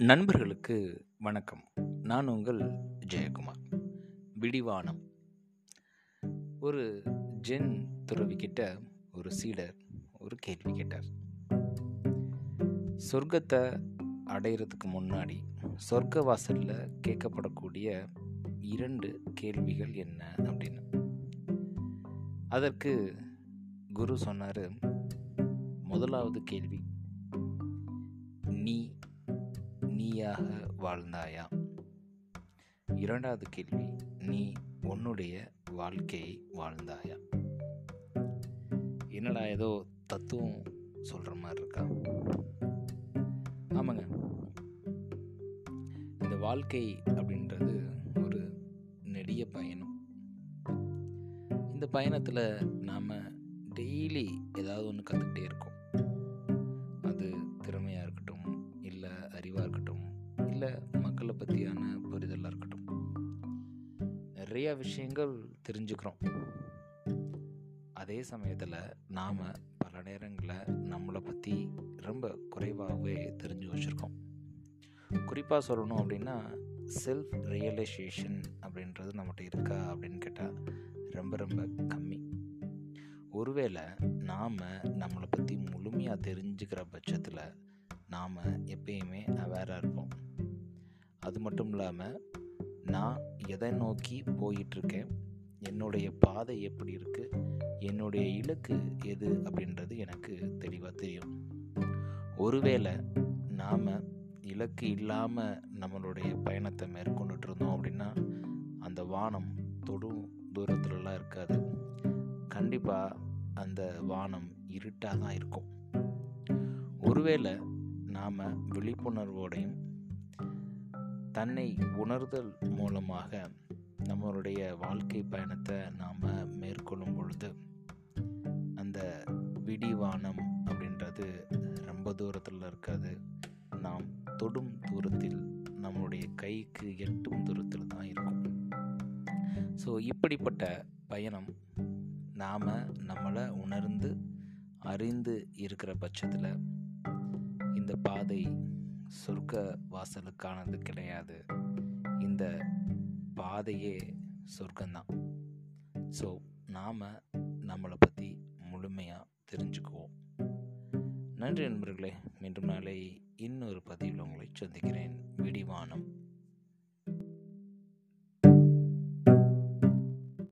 நண்பர்களுக்கு வணக்கம். நான் உங்கள் ஜெயக்குமார். விடிவானம். ஒரு ஜென் துறவிக்கிட்ட ஒரு சீடர் ஒரு கேள்வி கேட்டார். சொர்க்கத்தை அடையிறதுக்கு முன்னாடி சொர்க்க வாசலில் கேட்கப்படக்கூடிய இரண்டு கேள்விகள் என்ன அப்படின்னு. அதற்கு குரு சொன்னார் முதலாவது கேள்வி நீ நீயாக வாழ்ந்தாயா? இரண்டாவது கேள்வி நீ உன்னுடைய வாழ்க்கையை வாழ்ந்தாயா? என்னடா ஏதோ தத்துவம் சொல்கிற மாதிரி இருக்கா? ஆமாங்க. இந்த வாழ்க்கை அப்படின்றது ஒரு நெடிய பயணம். இந்த பயணத்தில் நாம் டெய்லி ஏதாவது ஒன்று கற்றுக்கிட்டே இருக்கோம். இல்லை மக்களை பற்றியான புரிதலாக இருக்கட்டும். நிறைய விஷயங்கள் தெரிஞ்சுக்கிறோம். அதே சமயத்தில் நாம் பல நேரங்களில் நம்மளை பற்றி ரொம்ப குறைவாகவே தெரிஞ்சு வச்சுருக்கோம். குறிப்பாக சொல்லணும் அப்படின்னா செல்ஃப் ரியலைசேஷன் அப்படின்றது நம்மகிட்ட இருக்கா அப்படின்னு கேட்டால் ரொம்ப ரொம்ப கம்மி. ஒருவேளை நாம் நம்மளை பற்றி முழுமையாக தெரிஞ்சுக்கிற பட்சத்தில் நாம் எப்பயுமே அவேராக இருப்போம். அது மட்டும் இல்லாமல் நான் எதை நோக்கி போயிட்டுருக்கேன்? என்னுடைய பாதை எப்படி இருக்குது என்னுடைய இலக்கு எது? அப்படின்றது எனக்கு தெளிவாக தெரியும். ஒருவேளை நாம் இலக்கு இல்லாமல் நம்மளுடைய பயணத்தை மேற்கொண்டுட்டு இருந்தோம் அப்படின்னா அந்த வானம் தொடும் தூரத்துலலாம் இருக்காது. கண்டிப்பாக அந்த வானம் இருட்டாக தான் இருக்கும். ஒருவேளை நாம் விழிப்புணர்வோடையும் தன்னை உணர்தல் மூலமாக நம்மளுடைய வாழ்க்கை பயணத்தை நாம் மேற்கொள்ளும் பொழுது அந்த விடிவானம் அப்படின்றது ரொம்ப தூரத்தில் இருக்காது. நாம் தொடும் தூரத்தில் நம்மளுடைய கைக்கு எட்டும் தூரத்தில் தான் இருக்கும். ஸோ இப்படிப்பட்ட பயணம் நாம் நம்மளை உணர்ந்து அறிந்து இருக்கிற பட்சத்தில் இந்த பாதை சொர்க்க வாசலுக்கானது கிடையாது. இந்த பாதையே சொர்க்கம்தான் ஸோ நாம் நம்மளை பற்றி முழுமையாக தெரிஞ்சுக்குவோம். நன்றி நண்பர்களே மீண்டும் நாளை இன்னொரு பதிவில் உங்களை சந்திக்கிறேன். விடிவானம்.